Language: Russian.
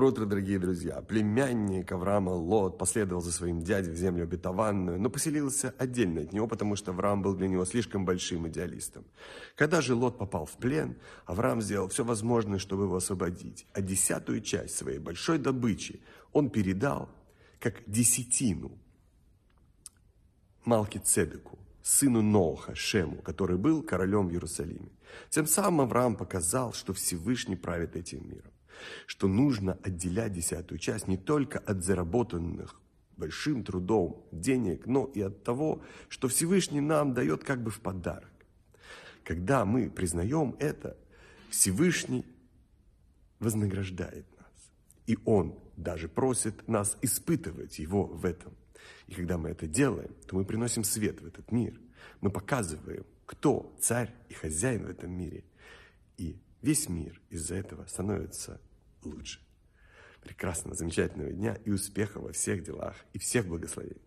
Доброе утро, дорогие друзья. Племянник Авраама Лот последовал за своим дядей в землю обетованную, но поселился отдельно от него, потому что Авраам был для него слишком большим идеалистом. Когда же Лот попал в плен, Авраам сделал все возможное, чтобы его освободить, а десятую часть своей большой добычи он передал как десятину Малки Цедеку, сыну Ноха, Шему, который был королем в Иерусалиме. Тем самым Авраам показал, что Всевышний правит этим миром что нужно отделять десятую часть не только от заработанных большим трудом денег, но и от того, что Всевышний нам дает как бы в подарок. Когда мы признаем это, Всевышний вознаграждает нас. И Он даже просит нас испытывать Его в этом. И когда мы это делаем, то мы приносим свет в этот мир. Мы показываем, кто царь и хозяин в этом мире. И весь мир из-за этого становится лучше. Прекрасного, замечательного дня и успеха во всех делах и всех благословений.